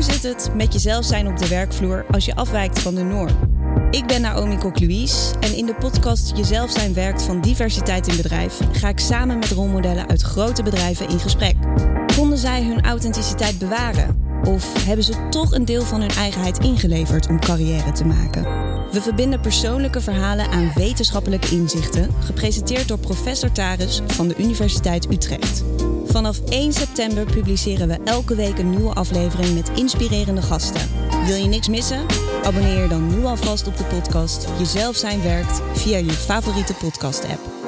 Hoe zit het met jezelf zijn op de werkvloer als je afwijkt van de norm? Ik ben Naomi Kok-Louise en in de podcast Jezelf zijn werkt van diversiteit in bedrijf ga ik samen met rolmodellen uit grote bedrijven in gesprek. Konden zij hun authenticiteit bewaren? Of hebben ze toch een deel van hun eigenheid ingeleverd om carrière te maken? We verbinden persoonlijke verhalen aan wetenschappelijke inzichten, gepresenteerd door professor Taris van de Universiteit Utrecht. Vanaf 1 september publiceren we elke week een nieuwe aflevering met inspirerende gasten. Wil je niks missen? Abonneer je dan nu alvast op de podcast Jezelf zijn werkt via je favoriete podcast-app.